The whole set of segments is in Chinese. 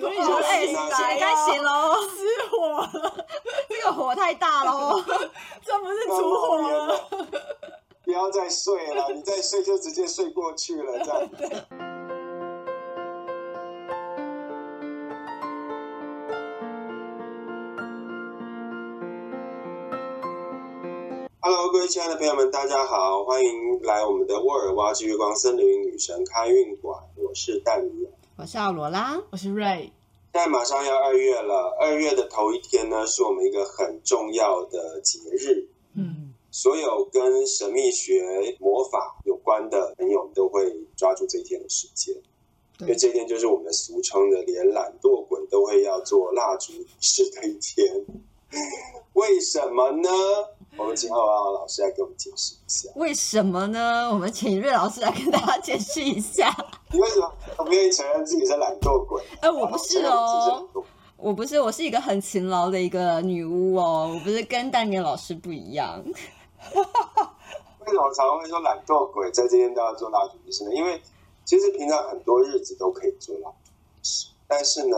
所以说，哎，行啊该该行喽，失火了，这个火太大喽。这不是出火了？不要再睡了，你再睡就直接睡过去了，这样。Hello，各位亲爱的朋友们，大家好，欢迎来我们的沃尔挖之月光森林女神开运馆，我是戴米亚。我是奥罗拉，我是瑞，现在马上要二月了，二月的头一天呢，是我们一个很重要的节日。嗯，所有跟神秘学、魔法有关的朋友都会抓住这一天的时间，因为这一天就是我们俗称的连懒惰鬼都会要做蜡烛仪式的一天。为什么呢？我们请奥奥老师来给我们解释一下。为什么呢？我们请瑞老师来跟大家解释一下。你为什么不愿意承认自己是懒惰鬼？哎，我不是哦，我不是，我是一个很勤劳的一个女巫哦，我不是跟丹尼老师不一样。为什么常常会说懒惰鬼在这天都要做蜡烛仪式呢？因为其实平常很多日子都可以做蜡烛仪式，但是呢，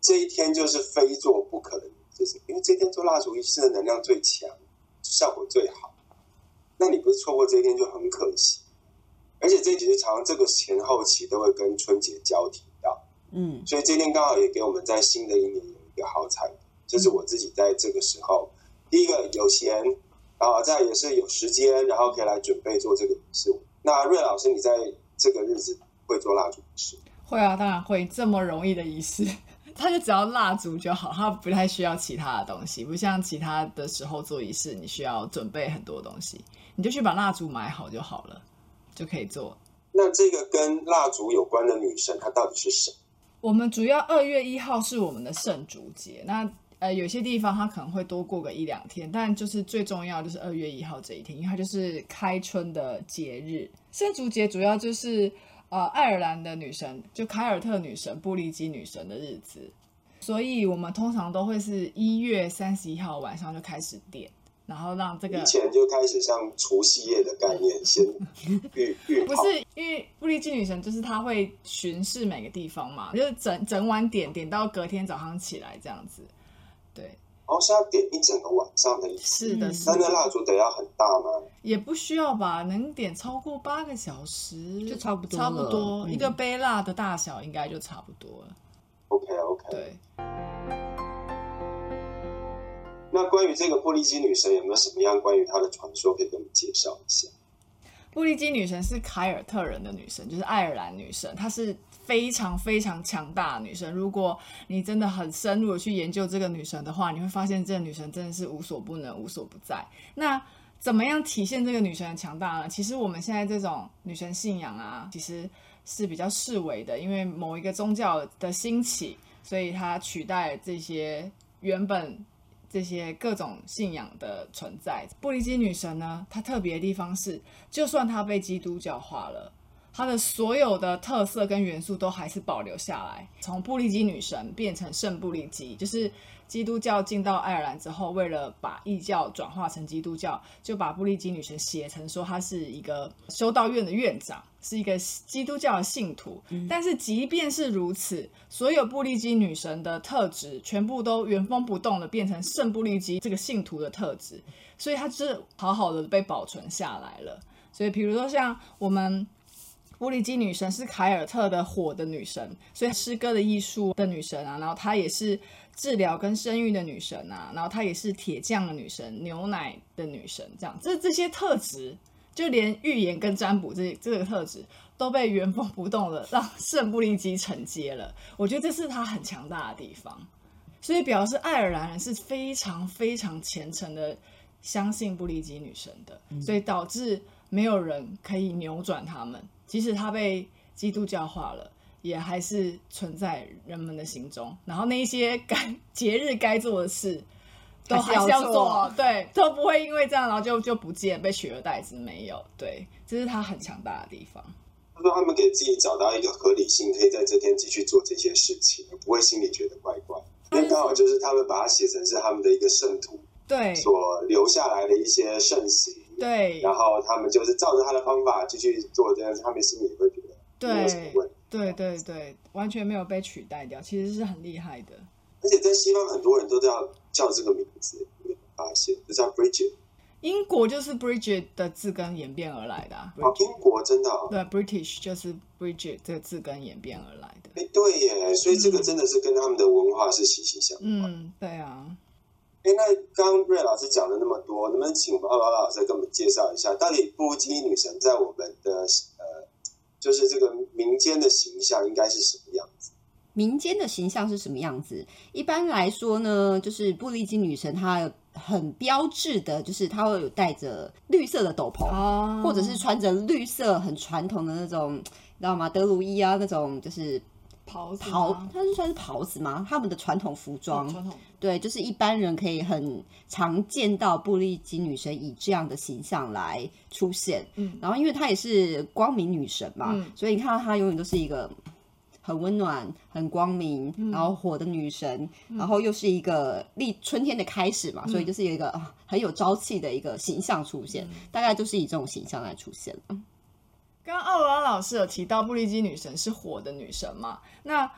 这一天就是非做不可的，就是因为这一天做蜡烛仪式的能量最强，效果最好。那你不是错过这一天就很可惜。而且这其实常常这个前后期都会跟春节交替到，嗯，所以这一天刚好也给我们在新的一年有一个好彩，就是我自己在这个时候，第一个有钱，然后再也是有时间，然后可以来准备做这个仪式。那瑞老师，你在这个日子会做蜡烛仪式？会啊，当然会，这么容易的仪式，它就只要蜡烛就好，它不太需要其他的东西，不像其他的时候做仪式，你需要准备很多东西，你就去把蜡烛买好就好了，就可以做。那这个跟蜡烛有关的女神，她到底是谁？我们主要二月一号是我们的圣烛节，那呃有些地方它可能会多过个一两天，但就是最重要就是二月一号这一天，因为它就是开春的节日。圣烛节主要就是呃爱尔兰的女神，就凯尔特女神、布利基女神的日子，所以我们通常都会是一月三十一号晚上就开始点，然后让这个以前就开始像除夕夜的概念，先预 预不。是因为布利基女神，就是她会巡视每个地方嘛，就是整整晚点点到隔天早上起来这样子。对，哦，是要点一整个晚上的意思。是的，那那，蜡烛得要很大吗？也不需要吧，能点超过八个小时就差不多差不多、嗯一个杯蜡的大小应该就差不多了。OK OK。对，那关于这个布利基女神有没有什么样关于她的传说可以跟我们介绍一下？布利基女神是凯尔特人的女神，就是爱尔兰女神，她是非常非常强大的女神。如果你真的很深入的去研究这个女神的话，你会发现这个女神真的是无所不能、无所不在。那怎么样体现这个女神的强大呢？其实我们现在这种女神信仰啊，其实是比较视为的，因为某一个宗教的兴起，所以它取代这些原本这些各种信仰的存在。布利基女神呢，她特别的地方是，就算她被基督教化了，她的所有的特色跟元素都还是保留下来。从布利基女神变成圣布利基，就是基督教进到爱尔兰之后，为了把异教转化成基督教，就把布利基女神写成说她是一个修道院的院长，是一个基督教的信徒。但是即便是如此，所有布利基女神的特质全部都原封不动的变成圣布利基这个信徒的特质，所以它是好好的被保存下来了。所以比如说像我们。布利基女神是凯尔特的火的女神，所以诗歌的艺术的女神啊，然后她也是治疗跟生育的女神啊，然后她也是铁匠的女神、牛奶的女神，这样这这些特质，就连预言跟占卜这这个特质都被原封不动的让圣布利基承接了。我觉得这是她很强大的地方，所以表示爱尔兰人是非常非常虔诚的相信布利基女神的，所以导致没有人可以扭转他们。即使他被基督教化了，也还是存在人们的心中。然后那一些该节日该做的事，都还是要做，对，都不会因为这样然后就就不见，被取而代之，没有。对，这是他很强大的地方。他说他们给自己找到一个合理性，可以在这天继续做这些事情，不会心里觉得怪怪。因为刚好就是他们把它写成是他们的一个圣徒对所留下来的一些圣行，对然后他们就是照着他的方法继续做这样子，他们心里也会觉得没有什么对问题。对对对，完全没有被取代掉，其实是很厉害的。而且在西方很多人都叫叫这个名字，你有发现？就叫 Bridget。英国就是 Bridget 的字根演变而来的。哦，英国真的。对，British 就是 Bridget 这个字根演变而来的。哎，对耶，所以这个真的是跟他们的文化是息息相关。嗯，对啊。哎，那刚刚瑞老师讲了那么多，能不能请奥拉老师给我们介绍一下，到底布基女神在我们的呃，就是这个民间的形象应该是什么样子？民间的形象是什么样子？一般来说呢，就是布利基女神，她很标志的，就是她会有戴着绿色的斗篷，或者是穿着绿色很传统的那种，你知道吗？德鲁伊啊，那种就是。袍袍，它是算是袍子吗？他们的传统服装，传统对，就是一般人可以很常见到布利基女神以这样的形象来出现。嗯，然后因为她也是光明女神嘛，所以你看到她永远都是一个很温暖、很光明，然后火的女神，然后又是一个立春天的开始嘛，所以就是有一个很有朝气的一个形象出现，大概就是以这种形象来出现刚刚奥罗拉老师有提到布利基女神是火的女神嘛？那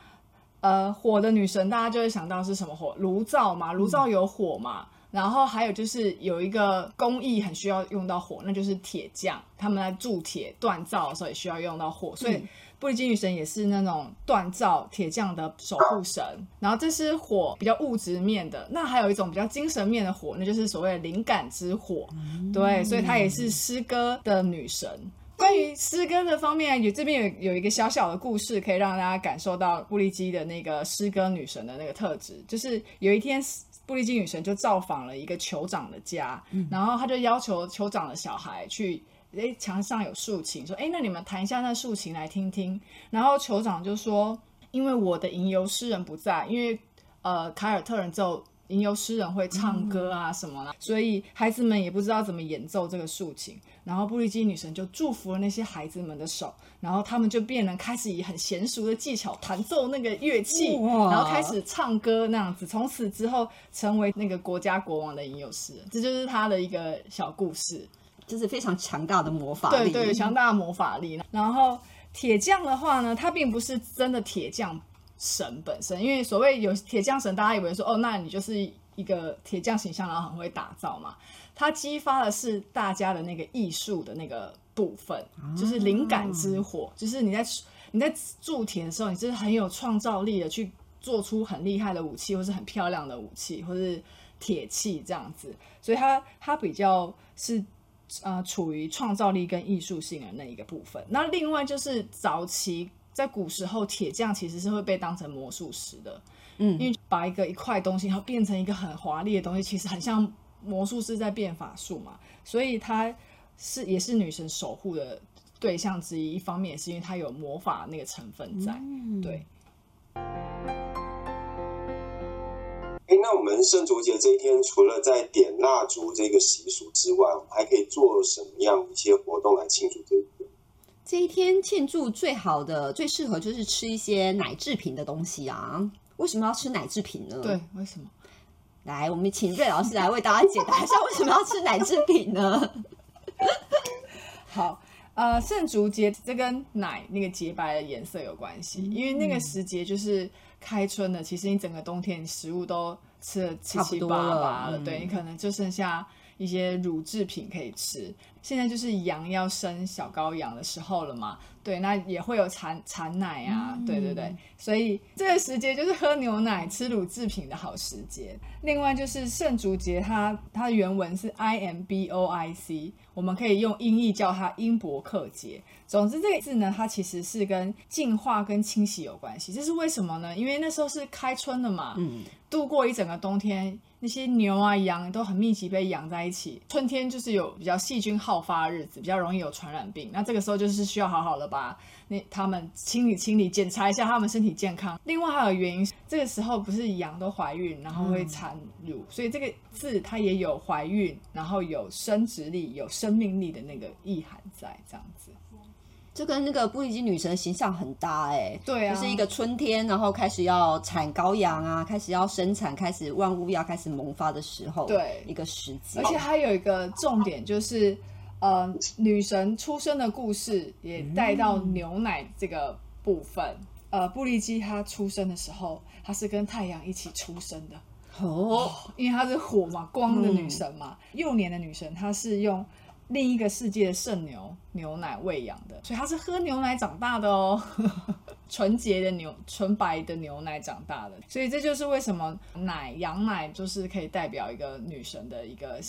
呃，火的女神大家就会想到是什么火？炉灶嘛，炉灶有火嘛。然后还有就是有一个工艺很需要用到火，那就是铁匠，他们在铸铁锻造的时候也需要用到火，所以布里金女神也是那种锻造铁匠的守护神。然后这是火比较物质面的，那还有一种比较精神面的火，那就是所谓的灵感之火。对，所以她也是诗歌的女神。关于诗歌的方面，有这边有有一个小小的故事，可以让大家感受到布利基的那个诗歌女神的那个特质。就是有一天，布利基女神就造访了一个酋长的家，然后她就要求酋长的小孩去，哎，墙上有竖琴，说，哎，那你们弹一下那竖琴来听听。然后酋长就说，因为我的吟游诗人不在，因为呃，凯尔特人就。吟游诗人会唱歌啊什么的，所以孩子们也不知道怎么演奏这个竖琴。然后布利基女神就祝福了那些孩子们的手，然后他们就变得开始以很娴熟的技巧弹奏那个乐器，然后开始唱歌那样子。从此之后，成为那个国家国王的吟游诗人。这就是他的一个小故事，就是非常强大的魔法力，对对，强大的魔法力。然后铁匠的话呢，他并不是真的铁匠。神本身，因为所谓有铁匠神，大家以为说哦，那你就是一个铁匠形象，然后很会打造嘛。它激发的是大家的那个艺术的那个部分，就是灵感之火，就是你在你在铸铁的时候，你是很有创造力的去做出很厉害的武器，或是很漂亮的武器，或是铁器这样子。所以它它比较是呃处于创造力跟艺术性的那一个部分。那另外就是早期。在古时候，铁匠其实是会被当成魔术师的，嗯，因为把一个一块东西，然后变成一个很华丽的东西，其实很像魔术师在变法术嘛，所以他是也是女神守护的对象之一。一方面也是因为他有魔法那个成分在，嗯对。哎，那我们圣烛节这一天，除了在点蜡烛这个习俗之外，我们还可以做什么样一些活动来庆祝这一天？这一天庆祝最好的、最适合就是吃一些奶制品的东西啊！为什么要吃奶制品呢？对，为什么？来，我们请瑞老师来为大家解答一下为什么要吃奶制品呢？好，呃，圣烛节这跟奶那个洁白的颜色有关系，因为那个时节就是开春了，其实你整个冬天食物都吃的七七八八了，对你可能就剩下。一些乳制品可以吃，现在就是羊要生小羔羊的时候了嘛，对，那也会有产产奶啊，对对对，所以这个时节就是喝牛奶、吃乳制品的好时节。另外就是圣烛节，它它的原文是 I M B O I C，我们可以用音译叫它英伯克节。总之这个字呢，它其实是跟净化跟清洗有关系。这是为什么呢？因为那时候是开春的嘛，嗯，度过一整个冬天。那些牛啊羊都很密集被养在一起，春天就是有比较细菌好发的日子，比较容易有传染病。那这个时候就是需要好好的把那他们清理清理，检查一下他们身体健康。另外还有原因，这个时候不是羊都怀孕，然后会产乳，所以这个字它也有怀孕，然后有生殖力、有生命力的那个意涵在，这样子。这跟那个布利基女神的形象很搭哎，对啊，就是一个春天，然后开始要产羔羊啊，开始要生产，开始万物要开始萌发的时候，对，一个时机。而且还有一个重点就是，呃，女神出生的故事也带到牛奶这个部分，呃，布利基她出生的时候，她是跟太阳一起出生的哦，因为她是火嘛，光的女神嘛。幼年的女神，她是用另一个世界的圣牛牛奶喂养的，所以她是喝牛奶长大的哦，纯洁的牛、纯白的牛奶长大的。所以这就是为什么奶、羊奶就是可以代表一个女神的一个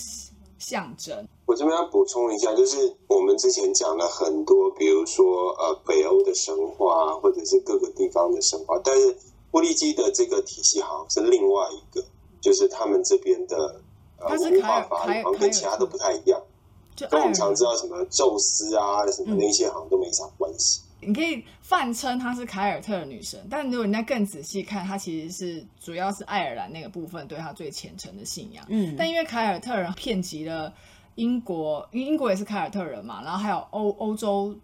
象征。我这边要补充一下，就是我们之前讲了很多，比如说呃北欧的神话，或者是各个地方的神话，但是布利基的这个体系好像是另外一个，就是他们这边的呃文化法好像跟其他都不太一样。跟我们常知道什么宙斯啊什么那些好像都没啥关系。你可以泛称她是凯尔特的女神，但如果你再更仔细看，她其实是主要是爱尔兰那个部分对她最虔诚的信仰。嗯，但因为凯尔特人遍及了。英国，因为英国也是凯尔特人嘛，然后还有欧欧洲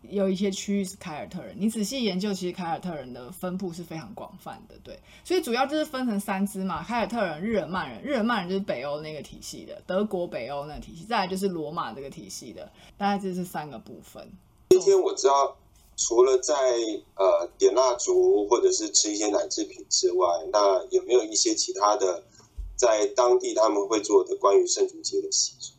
有一些区域是凯尔特人。你仔细研究，其实凯尔特人的分布是非常广泛的，对。所以主要就是分成三支嘛：凯尔特人、日耳曼人。日耳曼人就是北欧那个体系的，德国北欧那个体系；再来就是罗马这个体系的。大概这是三个部分。今天我知道，除了在呃点蜡烛或者是吃一些奶制品之外，那有没有一些其他的在当地他们会做的关于圣烛节的习俗？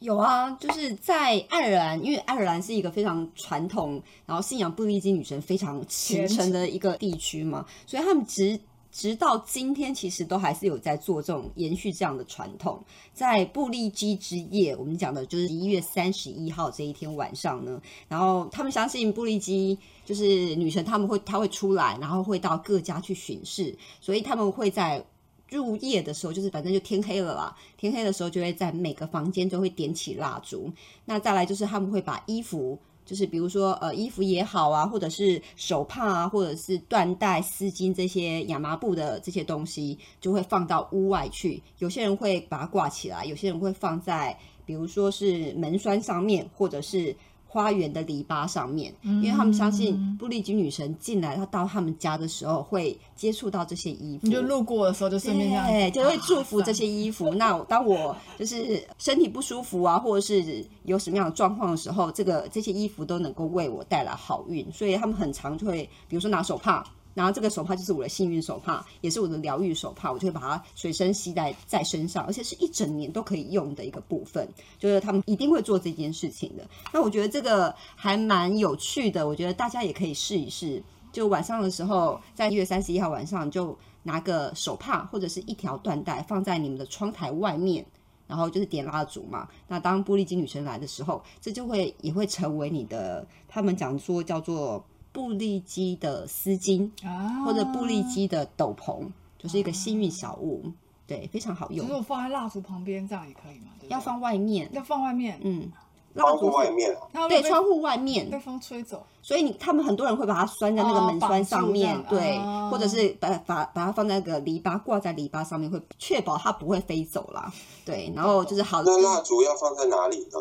有啊，就是在爱尔兰，因为爱尔兰是一个非常传统，然后信仰布利基女神非常虔诚的一个地区嘛，所以他们其实直到今天，其实都还是有在做这种延续这样的传统。在布利基之夜，我们讲的就是一月三十一号这一天晚上呢，然后他们相信布利基就是女神，他们会她会出来，然后会到各家去巡视，所以他们会在。入夜的时候，就是反正就天黑了啦。天黑的时候，就会在每个房间都会点起蜡烛。那再来就是他们会把衣服，就是比如说呃衣服也好啊，或者是手帕啊，或者是缎带、丝巾这些亚麻布的这些东西，就会放到屋外去。有些人会把它挂起来，有些人会放在比如说是门栓上面，或者是。花园的篱笆上面，因为他们相信布利吉女神进来，她到他们家的时候会接触到这些衣服。你就路过的时候就顺便这样，就会祝福这些衣服。那当我就是身体不舒服啊，或者是有什么样的状况的时候，这个这些衣服都能够为我带来好运。所以他们很常就会，比如说拿手帕。然后这个手帕就是我的幸运手帕，也是我的疗愈手帕，我就会把它随身携带在身上，而且是一整年都可以用的一个部分。就是他们一定会做这件事情的。那我觉得这个还蛮有趣的，我觉得大家也可以试一试。就晚上的时候，在一月三十一号晚上，就拿个手帕或者是一条缎带放在你们的窗台外面，然后就是点蜡烛嘛。那当玻璃金女神来的时候，这就会也会成为你的，他们讲说叫做。布利基的丝巾啊，或者布利基的斗篷，就是一个幸运小物，对，非常好用。如果放在蜡烛旁边，这样也可以吗？要放外面，要放外面，嗯，蜡烛外面，对，窗户外面被风吹走，所以你他们很多人会把它拴在那个门栓上面，对，或者是把把把它放在那个篱笆挂在篱笆上面，会确保它不会飞走啦。对，然后就是好。那蜡烛要放在哪里呢？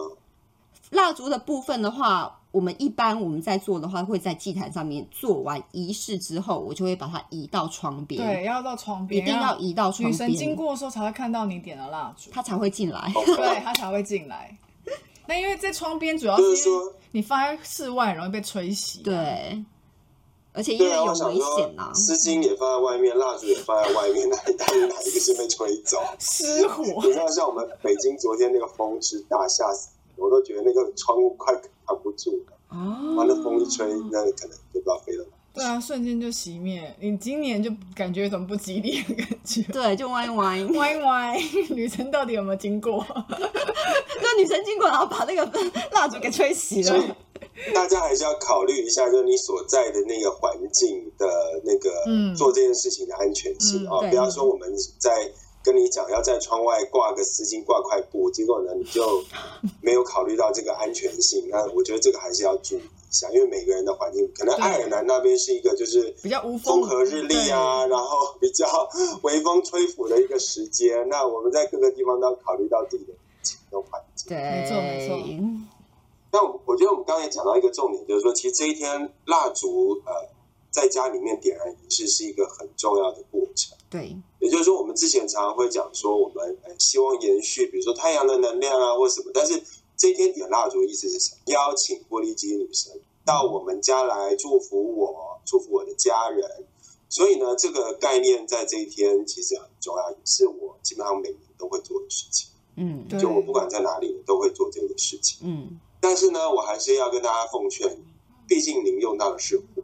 蜡烛的部分的话，我们一般我们在做的话，会在祭坛上面做完仪式之后，我就会把它移到窗边。对，要到窗边，一定要移到窗边。女神经过的时候才会看到你点了蜡烛，她才会进来。对，她才会进来。那因为在窗边，主要是你放在室外容易被吹熄。对，而且因为有危险呐。丝巾也放在外面，蜡烛也放在外面，哪哪哪一个是被吹走？失火。你知道，像我们北京昨天那个风之大，吓死。我都觉得那个窗户快扛不住了，哦，那风一吹，那可能就不知道飞了。对啊，瞬间就熄灭。你今年就感觉有种不吉利的感觉。对，就歪歪歪歪。女生到底有没有经过？那女生经过，然后把那个蜡烛给吹熄了。大家还是要考虑一下，就是你所在的那个环境的那个做这件事情的安全性啊。比方说我们在。跟你讲要在窗外挂个丝巾，挂块布，结果呢你就 没有考虑到这个安全性。那我觉得这个还是要注意一下，因为每个人的环境，可能爱尔兰那边是一个就是比较无风和日丽啊，然后比较微风吹拂的一个时间。那我们在各个地方都要考虑到自己的情跟环境。对，没错没错。那我我觉得我们刚才也讲到一个重点，就是说其实这一天蜡烛呃在家里面点燃仪式是一个很重要的过程。对。也就是说，我们之前常常会讲说，我们希望延续，比如说太阳的能量啊，或什么。但是这一天点蜡烛的意思是什么？邀请玻璃基女神到我们家来祝福我，祝福我的家人。所以呢，这个概念在这一天其实很重要，也是我基本上每年都会做的事情。嗯，就我不管在哪里，都会做这个事情。嗯，但是呢，我还是要跟大家奉劝，毕竟您用到的是火，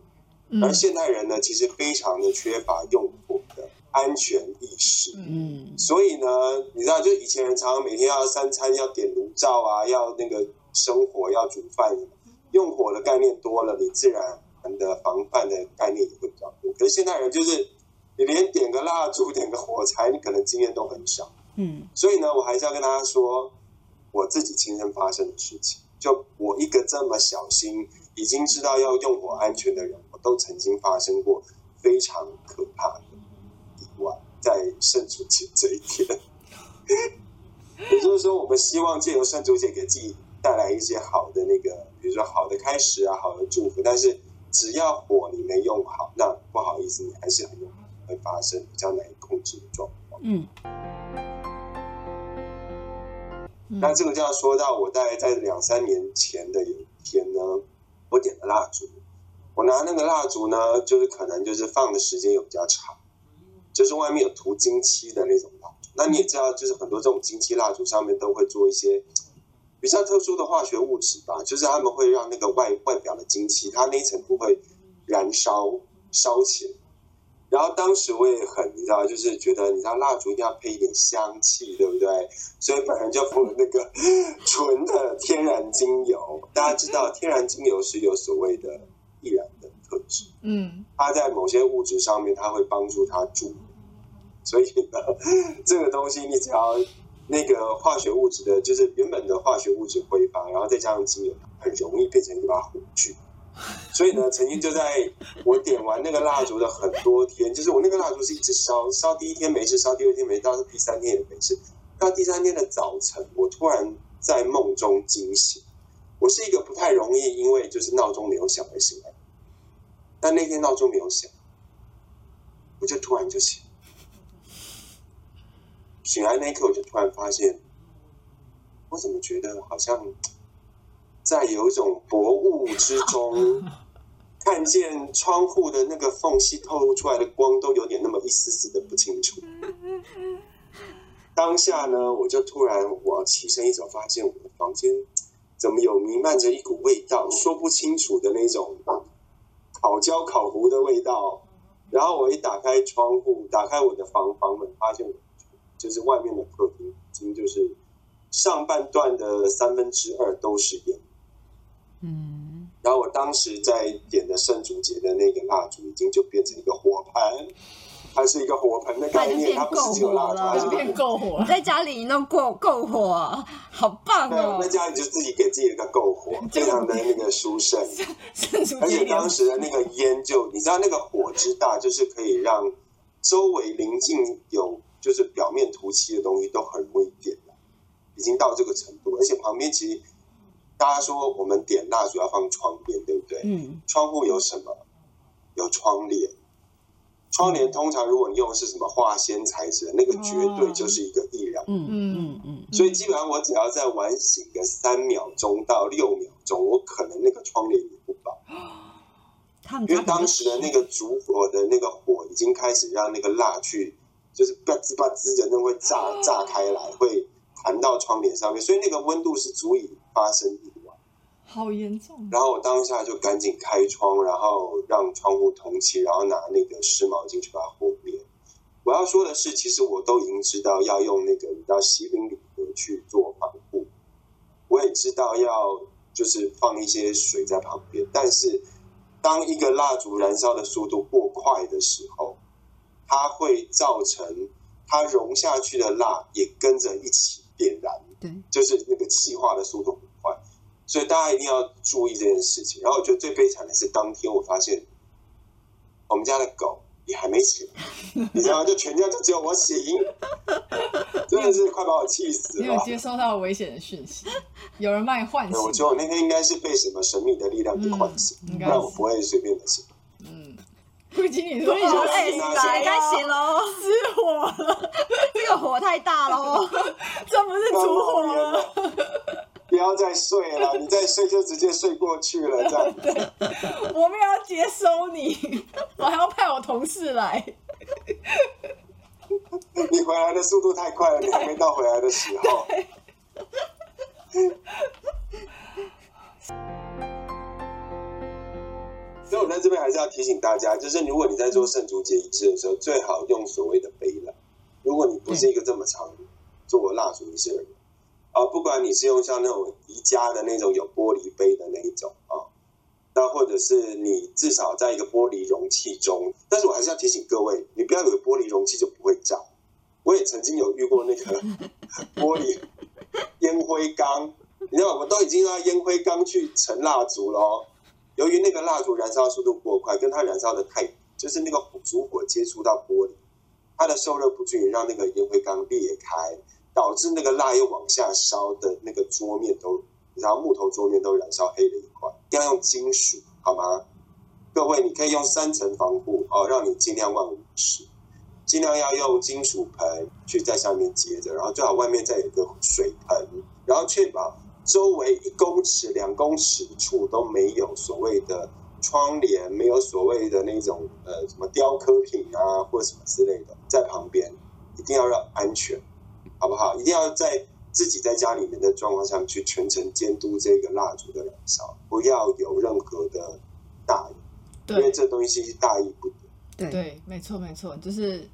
而现代人呢，其实非常的缺乏用火的安全意识。嗯，所以呢，你知道，就以前人常常每天要三餐要点炉灶啊，要那个生火要煮饭，用火的概念多了，你自然的防范的概念也会比较多。可是现代人就是你连点个蜡烛、点个火柴，你可能经验都很少。嗯，所以呢，我还是要跟大家说，我自己亲身发生的事情。就我一个这么小心，已经知道要用火安全的人，我都曾经发生过非常可怕的意外，在圣烛节这一天。也就是说，我们希望借由圣烛节给自己带来一些好的那个，比如说好的开始啊，好的祝福。但是只要火你没用好，那不好意思，你还是很会发生比较难以控制的状况。嗯。那这个就要说到我大概在两三年前的有一天呢，我点了蜡烛，我拿那个蜡烛呢，就是可能就是放的时间有比较长，就是外面有涂金漆的那种蜡烛。那你也知道，就是很多这种金漆蜡烛上面都会做一些比较特殊的化学物质吧，就是他们会让那个外外表的金漆，它那一层不会燃烧烧起来。然后当时我也很，你知道，就是觉得，你知道蜡烛一定要配一点香气，对不对？所以本人就敷了那个 纯的天然精油。大家知道，天然精油是有所谓的易燃的特质，嗯，它在某些物质上面，它会帮助它助燃。所以呢，这个东西你只要那个化学物质的，就是原本的化学物质挥发，然后再加上精油，很容易变成一把火炬。所以呢，曾经就在我点完那个蜡烛的很多天，就是我那个蜡烛是一直烧，烧第一天没事，烧第二天没事，到第三天也没事。到第三天的早晨，我突然在梦中惊醒。我是一个不太容易因为就是闹钟没有响而醒来，但那天闹钟没有响，我就突然就醒。醒来那一刻，我就突然发现，我怎么觉得好像。在有一种薄雾之中，看见窗户的那个缝隙透露出来的光，都有点那么一丝丝的不清楚。当下呢，我就突然我起身一走，发现我的房间怎么有弥漫着一股味道，说不清楚的那种烤焦烤糊的味道。然后我一打开窗户，打开我的房房门，发现我就是外面的客厅，已经就是上半段的三分之二都是烟。嗯，然后我当时在点的圣烛节的那个蜡烛，已经就变成一个火盆，它是一个火盆的概念，它不是只有蜡烛，它是变够火。在家里弄够够火，好棒哦！在家里就自己给自己一个够火，非常的那个殊胜。而且当时的那个烟，就你知道那个火之大，就是可以让周围临近有就是表面涂漆的东西都很容易点了，已经到这个程度，而且旁边其实。大家说我们点蜡烛要放窗边，对不对？嗯。窗户有什么？有窗帘。窗帘通常如果你用的是什么化纤材质的，那个绝对就是一个易燃。嗯嗯嗯所以基本上我只要在晚醒个三秒钟到六秒钟，我可能那个窗帘也不保。因为当时的那个烛火的那个火已经开始让那个蜡去，就是吧滋吧滋的那会炸 炸开来，会弹到窗帘上面，所以那个温度是足以。发生意外，好严重。然后我当下就赶紧开窗，然后让窗户通气，然后拿那个湿毛巾去把它和灭。我要说的是，其实我都已经知道要用那个叫锡林铝合去做防护，我也知道要就是放一些水在旁边。但是当一个蜡烛燃烧的速度过快的时候，它会造成它融下去的蜡也跟着一起点燃。对，就是那个气化的速度很快，所以大家一定要注意这件事情。然后我觉得最悲惨的是，当天我发现我们家的狗也还没醒，你知道吗？就全家就只有我醒，真的是快把我气死了。你有接收到危险的讯息？有人帮你唤醒？我觉得我那天应该是被什么神秘的力量给唤醒，不然我不会随便的醒。嗯，不听你说，你说哎，该醒喽，失火了，太大喽，这不是烛火了。不要要再睡了，你再睡就直接睡过去了，这样。对，我们要接收你，我还要派我同事来。你回来的速度太快了，你还没到回来的时候。所以，我在这边还是要提醒大家，就是如果你在做圣烛节仪式的时候，最好用所谓的杯蜡。如果你不是一个这么常做蜡烛仪式的人，啊，不管你是用像那种宜家的那种有玻璃杯的那一种啊，那或者是你至少在一个玻璃容器中，但是我还是要提醒各位，你不要以为玻璃容器就不会炸。我也曾经有遇过那个 玻璃烟灰缸，你知道，我都已经用烟灰缸去盛蜡烛了。由于那个蜡烛燃烧速度过快，跟它燃烧的太，就是那个烛火接触到玻璃，它的受热不均匀，让那个烟灰缸裂开，导致那个蜡又往下烧的那个桌面都，然后木头桌面都燃烧黑了一块。要用金属，好吗？各位，你可以用三层防护哦，让你尽量万无一失。尽量要用金属盆去在上面接着，然后最好外面再有个水盆，然后确保周围一公尺、两公尺处都没有所谓的窗帘，没有所谓的那种呃什么雕刻品啊或什么之类的在旁边，一定要让安全，好不好？一定要在自己在家里面的状况下去全程监督这个蜡烛的燃烧，不要有任何的大意，因为这东西大意不得。对，没错没错，就是。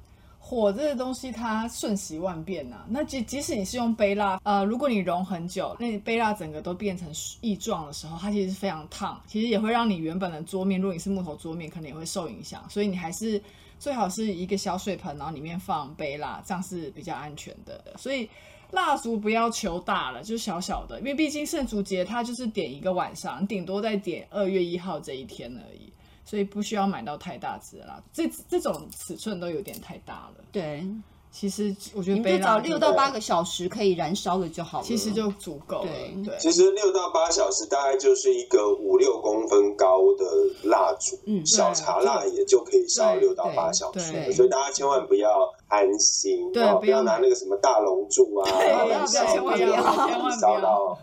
火这个东西它瞬息万变呐，那即即使你是用杯蜡，呃，如果你融很久，那杯蜡整个都变成异状的时候，它其实是非常烫，其实也会让你原本的桌面，如果你是木头桌面，可能也会受影响。所以你还是最好是一个小水盆，然后里面放杯蜡，这样是比较安全的。所以蜡烛不要求大了，就小小的，因为毕竟圣烛节它就是点一个晚上，顶多再点二月一号这一天而已。所以不需要买到太大只啦，这这种尺寸都有点太大了。对，其实我觉得你就找六到八个小时可以燃烧的就好了，其实就足够了。对，其实六到八小时大概就是一个五六公分高的蜡烛，嗯，小茶蜡也就可以烧六到八小时。所以大家千万不要贪心，对，不要拿那个什么大龙柱啊对，不要，千万不要烧到。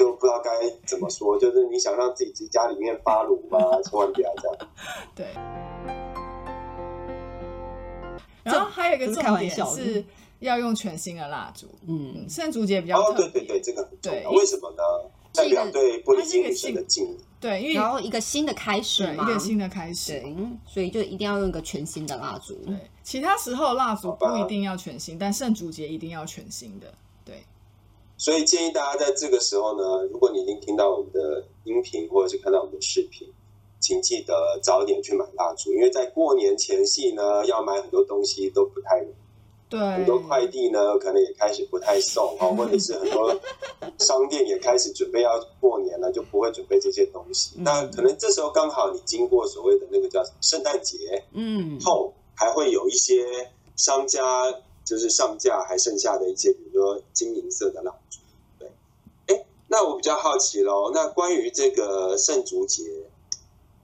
就不知道该怎么说，就是你想让自己家里面发炉吗？千万不要这样。对。然后还有一个重点是要用全新的蜡烛。嗯，圣烛节比较哦，对对对，这个很重要。为什么呢？代表对玻璃金女神的敬意。对，因为然后一个新的开始嘛，一个新的开始。对，所以就一定要用一个全新的蜡烛。对，其他时候蜡烛不一定要全新，但圣烛节一定要全新的。对。所以建议大家在这个时候呢，如果你已经听到我们的音频或者是看到我们的视频，请记得早点去买蜡烛，因为在过年前夕呢，要买很多东西都不太，对，很多快递呢可能也开始不太送哦，或者是很多 商店也开始准备要过年了，就不会准备这些东西。那可能这时候刚好你经过所谓的那个叫圣诞节，嗯，后还会有一些商家就是上架还剩下的一些，比如说金银色的蜡烛，对。哎。那我比较好奇喽，那关于这个圣烛节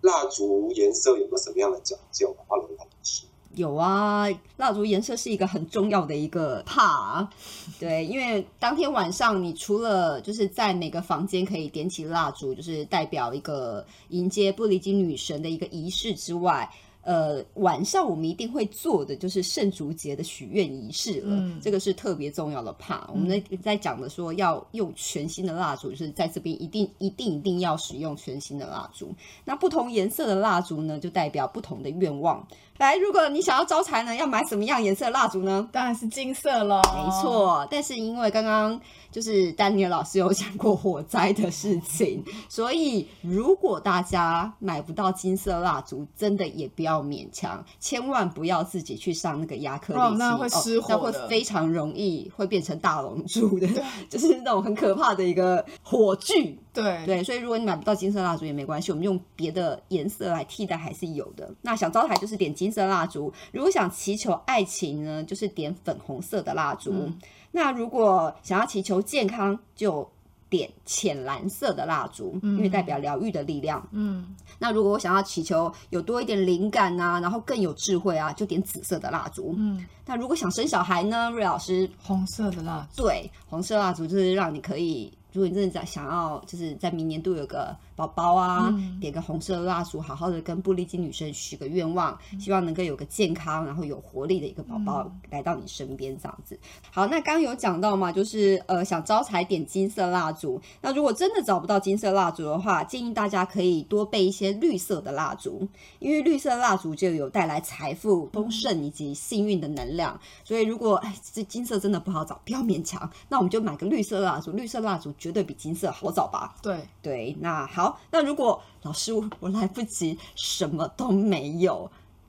蜡烛颜色有没有什么样的讲究？阿龙老师有啊，蜡烛颜色是一个很重要的一个怕，对，因为当天晚上你除了就是在每个房间可以点起蜡烛，就是代表一个迎接布里金女神的一个仪式之外。呃，晚上我们一定会做的就是圣烛节的许愿仪式了，这个是特别重要的。怕我们在在讲的说要用全新的蜡烛，就是在这边一定一定一定要使用全新的蜡烛。那不同颜色的蜡烛呢，就代表不同的愿望。来，如果你想要招财呢，要买什么样颜色蜡烛呢？当然是金色喽。没错，但是因为刚刚就是丹尼尔老师有讲过火灾的事情，所以如果大家买不到金色蜡烛，真的也不要勉强，千万不要自己去上那个亚克力漆，那会失火，那会非常容易会变成大龙柱的，就是那种很可怕的一个火炬。对对，所以如果你买不到金色蜡烛也没关系，我们用别的颜色来替代还是有的。那想招财就是点金色蜡烛，如果想祈求爱情呢，就是点粉红色的蜡烛。那如果想要祈求健康，就点浅蓝色的蜡烛，因为代表疗愈的力量。嗯，那如果我想要祈求有多一点灵感啊，然后更有智慧啊，就点紫色的蜡烛。嗯，那如果想生小孩呢，瑞老师，红色的蜡烛，对，红色蜡烛就是让你可以。如果你真的想想要，就是在明年度有个宝宝啊，点个红色蜡烛，好好的跟布利金女神许个愿望，希望能够有个健康然后有活力的一个宝宝来到你身边这样子。好，那刚刚有讲到嘛，就是呃想招财点金色蜡烛。那如果真的找不到金色蜡烛的话，建议大家可以多备一些绿色的蜡烛，因为绿色蜡烛就有带来财富、丰盛以及幸运的能量。所以如果哎这金色真的不好找，不要勉强，那我们就买个绿色蜡烛，绿色蜡烛绝对比金色好找吧？对对，那好。好，那如果老师我来不及，什么都没有，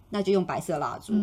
那就用白色蜡烛。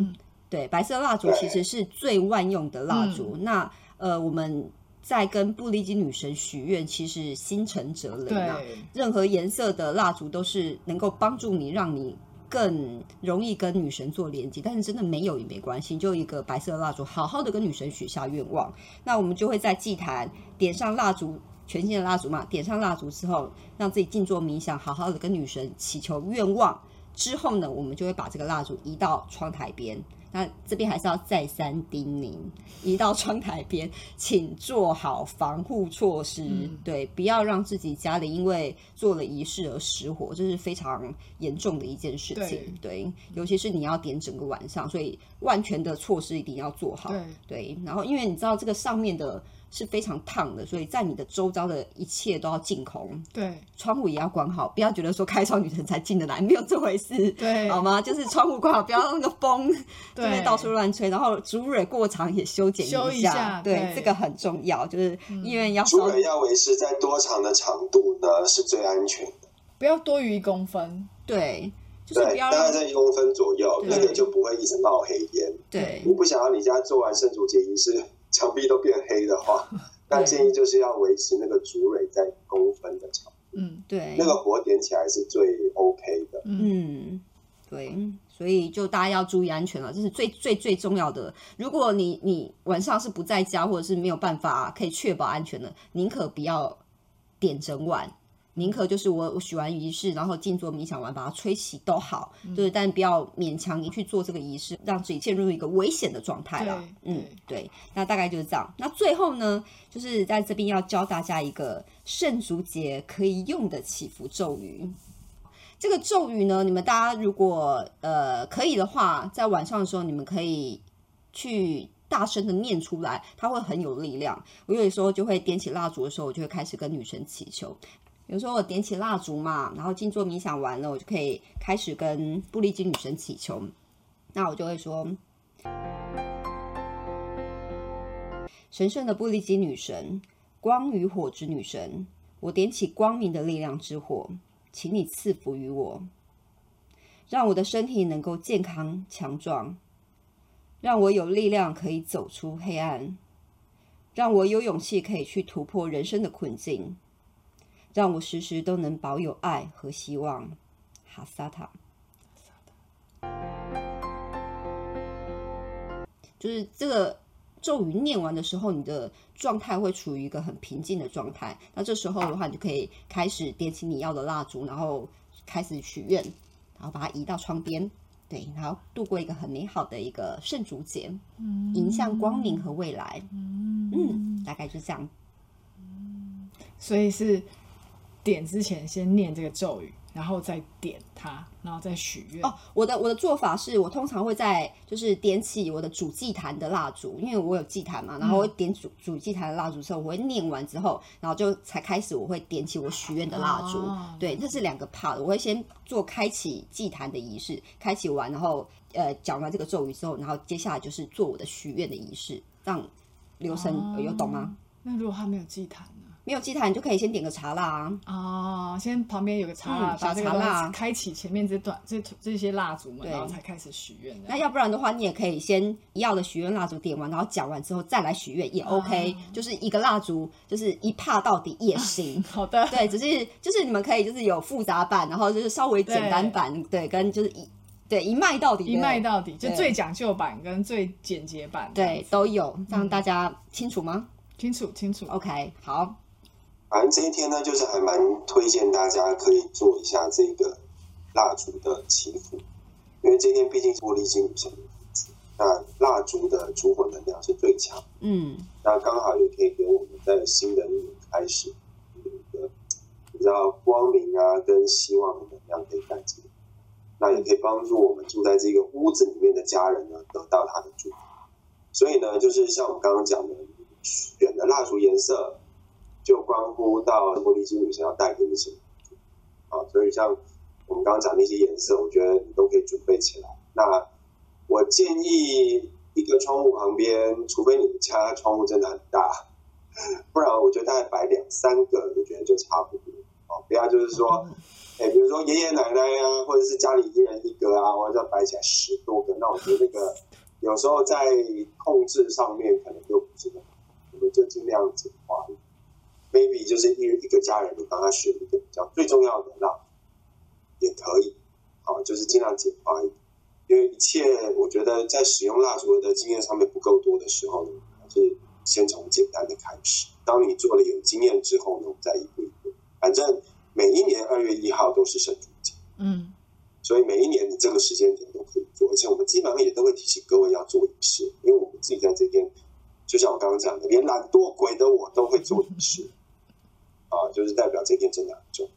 对，白色蜡烛其实是最万用的蜡烛。那呃，我们在跟布利金女神许愿，其实心诚则灵啊。任何颜色的蜡烛都是能够帮助你，让你更容易跟女神做连接。但是真的没有也没关系，就一个白色蜡烛，好好的跟女神许下愿望。那我们就会在祭坛点上蜡烛。全新的蜡烛嘛，点上蜡烛之后，让自己静坐冥想，好好的跟女神祈求愿望。之后呢，我们就会把这个蜡烛移到窗台边。那这边还是要再三叮咛，移到窗台边，请做好防护措施。对，不要让自己家里因为做了仪式而失火，这是非常严重的一件事情。对，尤其是你要点整个晚上，所以万全的措施一定要做好。对，然后因为你知道这个上面的。是非常烫的，所以在你的周遭的一切都要净空。对，窗户也要关好，不要觉得说开窗女神才进得来，没有这回事。对，好吗？就是窗户关好，不要让那个风对到处乱吹。然后竹蕊过长也修剪一下，对，这个很重要。就是因为要竹蕊要维持在多长的长度呢？是最安全的，不要多于一公分。对，就是不要大概在一公分左右，那个就不会一直冒黑烟。对，我不想要你家做完圣主节仪式。墙壁都变黑的话，那建议就是要维持那个竹蕊在公分的长度。嗯，对，那个火点起来是最 OK 的。嗯，对，所以就大家要注意安全了，这是最最最重要的。如果你你晚上是不在家，或者是没有办法可以确保安全的，宁可不要点整晚。宁可就是我我许完仪式，然后静坐冥想完，把它吹起都好，就是但不要勉强你去做这个仪式，让自己陷入一个危险的状态了。嗯，对，那大概就是这样。那最后呢，就是在这边要教大家一个圣烛节可以用的祈福咒语。这个咒语呢，你们大家如果呃可以的话，在晚上的时候，你们可以去大声的念出来，它会很有力量。我有的时候就会点起蜡烛的时候，我就会开始跟女神祈求。有时候我点起蜡烛嘛，然后静坐冥想完了，我就可以开始跟布利金女神祈求。那我就会说：“神圣的布利金女神，光与火之女神，我点起光明的力量之火，请你赐福于我，让我的身体能够健康强壮，让我有力量可以走出黑暗，让我有勇气可以去突破人生的困境。”让我时时都能保有爱和希望，哈萨塔。就是这个咒语念完的时候，你的状态会处于一个很平静的状态。那这时候的话，你就可以开始点起你要的蜡烛，然后开始许愿，然后把它移到窗边，对，然后度过一个很美好的一个圣烛节，迎向光明和未来。嗯，大概就这样。所以是。点之前先念这个咒语，然后再点它，然后再许愿。哦，我的我的做法是我通常会在就是点起我的主祭坛的蜡烛，因为我有祭坛嘛，然后我点主主祭坛的蜡烛之后，我会念完之后，然后就才开始我会点起我许愿的蜡烛。对，这是两个 part，我会先做开启祭坛的仪式，开启完，然后呃讲完这个咒语之后，然后接下来就是做我的许愿的仪式，让流程有懂吗？那如果他没有祭坛？没有祭坛，你就可以先点个茶蜡啊。哦先旁边有个茶蜡，小茶蜡，开启前面这段这这些蜡烛嘛，然后才开始许愿。那要不然的话，你也可以先要的许愿蜡烛点完，然后讲完之后再来许愿也 OK。就是一个蜡烛，就是一帕到底也行。好的，对，只是就是你们可以就是有复杂版，然后就是稍微简单版，对，跟就是一对一卖到底，一卖到底，就最讲究版跟最简洁版，对，都有，让大家清楚吗？清楚，清楚。OK，好。反正这一天呢，就是还蛮推荐大家可以做一下这个蜡烛的祈福，因为这天毕竟是玻璃金女神的日子，那蜡烛的烛火能量是最强，嗯，那刚好也可以给我们在新的一年开始一个比较光明啊跟希望的能量可以带进来，那也可以帮助我们住在这个屋子里面的家人呢得到他的祝福。所以呢，就是像我们刚刚讲的，选的蜡烛颜色就关乎到玻璃金女神要带给你什么。啊，所以像我们刚刚讲那些颜色，我觉得你都可以准备起来。那我建议一个窗户旁边，除非你们家窗户真的很大，不然我觉得大概摆两三个，我觉得就差不多。哦，不要就是说，哎，比如说爷爷奶奶啊，或者是家里一人一个啊，或者摆起来十多个，那我觉得那个有时候在控制上面可能就不是很好，我们就尽量简化。Maybe 就是一一个家人，你帮他选一个比较最重要的蜡也可以，好，就是尽量简化一点。因为一切，我觉得在使用蜡烛的经验上面不够多的时候呢，还是先从简单的开始。当你做了有经验之后呢，我们再一步一步。反正每一年二月一号都是圣烛节，嗯，所以每一年你这个时间点都可以做，而且我们基本上也都会提醒各位要做仪式，因为我们自己在这边，就像我刚刚讲的，连懒惰鬼的我都会做仪式，啊，就是代表这天真的很重。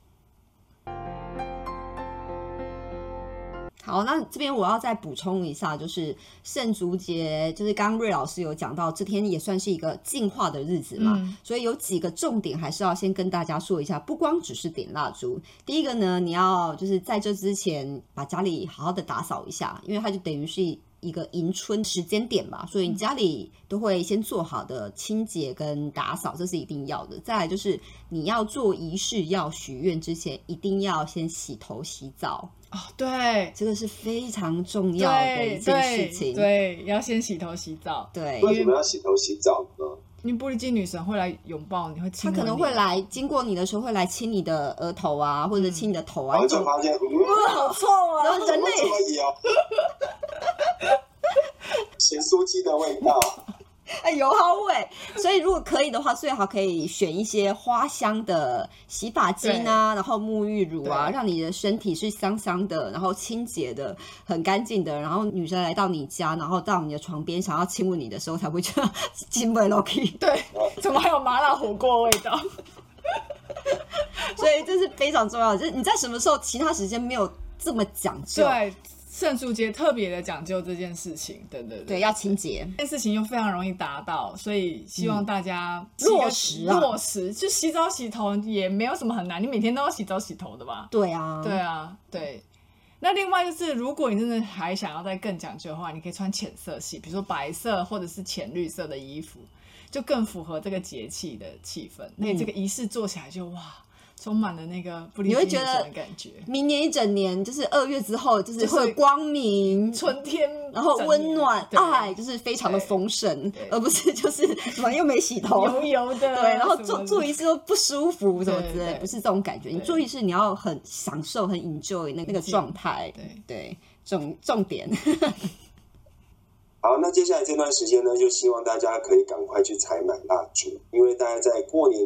好，那这边我要再补充一下，就是圣烛节，就是刚刚瑞老师有讲到，这天也算是一个净化的日子嘛，所以有几个重点还是要先跟大家说一下，不光只是点蜡烛，第一个呢，你要就是在这之前把家里好好的打扫一下，因为它就等于是。一个迎春时间点嘛，所以你家里都会先做好的清洁跟打扫，这是一定要的。再来就是你要做仪式要许愿之前，一定要先洗头洗澡哦。对，这个是非常重要的一件事情。对，要先洗头洗澡。对，为什么要洗头洗澡呢？因为玻璃金女神会来拥抱你，会亲。她可能会来经过你的时候，会来亲你的额头啊，或者亲你的头啊。我就发现，哇，好臭啊！人类。咸酥鸡的味道，哎，油耗味。所以如果可以的话，最好可以选一些花香的洗发精啊，然后沐浴乳啊，让你的身体是香香的，然后清洁的，很干净的。然后女生来到你家，然后到你的床边想要亲吻你的时候，才会觉得亲吻 lucky。对，怎么还有麻辣火锅味道？所以这是非常重要的，就是你在什么时候，其他时间没有这么讲究。对。圣烛节特别的讲究这件事情，对对对，要清洁，这件事情又非常容易达到，所以希望大家落实落实。就洗澡洗头也没有什么很难，你每天都要洗澡洗头的吧？对啊，对啊，对。那另外就是，如果你真的还想要再更讲究的话，你可以穿浅色系，比如说白色或者是浅绿色的衣服，就更符合这个节气的气氛。那这个仪式做起来就哇。充满了那个不理解的感觉。明年一整年就是二月之后，就是会光明、春天，然后温暖、爱，就是非常的丰盛，而不是就是 什么又没洗头、油油的，对，然后做做一次都不舒服什么之类，不是这种感觉。你做一次你要很享受、很 enjoy 那那个状态，对对，重重点。好，那接下来这段时间呢，就希望大家可以赶快去采买蜡烛，因为大家在过年。